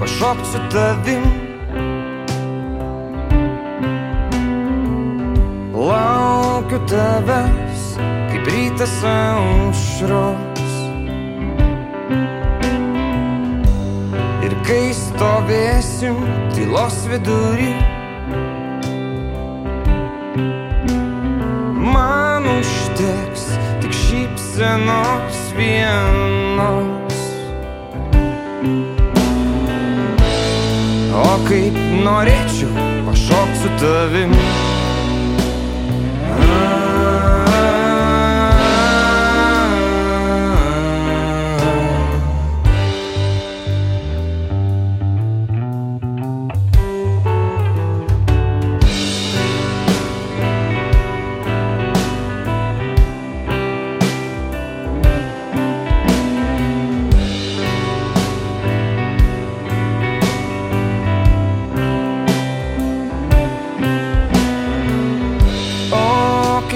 pašokt su tavim. Laukiu tavęs, kaip rytas aušros. Ir kai stovėsim tylos vidury, man užteks tik šypsenos vienos. Kaip norėčiau pašokti su tavimi.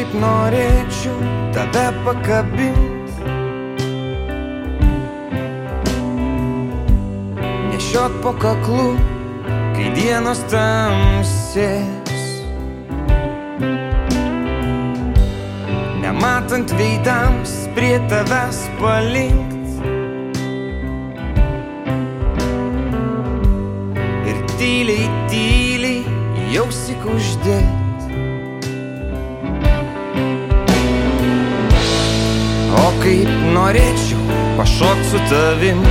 Kaip norėčiau tave pakabint. Nešiot po kaklu, kai dienos tamsės. Nematant veidams prie tavęs palinkt. Ir tyliai, tyliai jausik uždėt O kaip norėčiau pašokt su tavim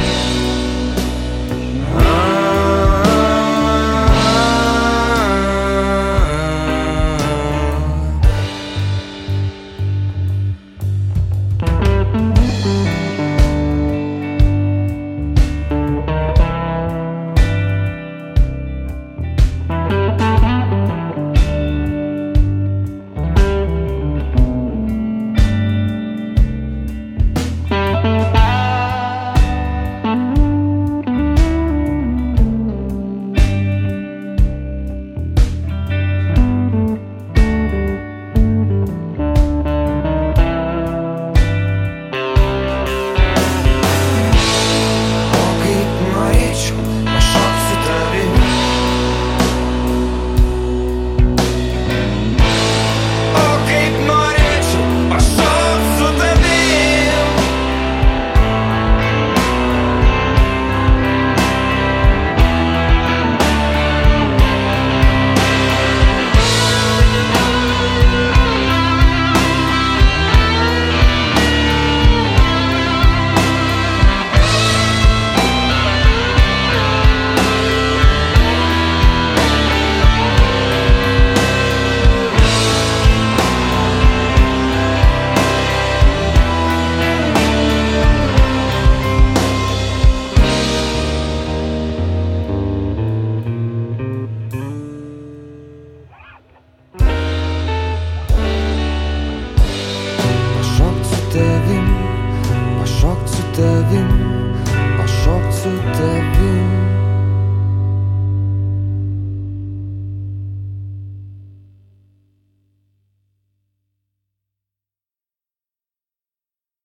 disturbing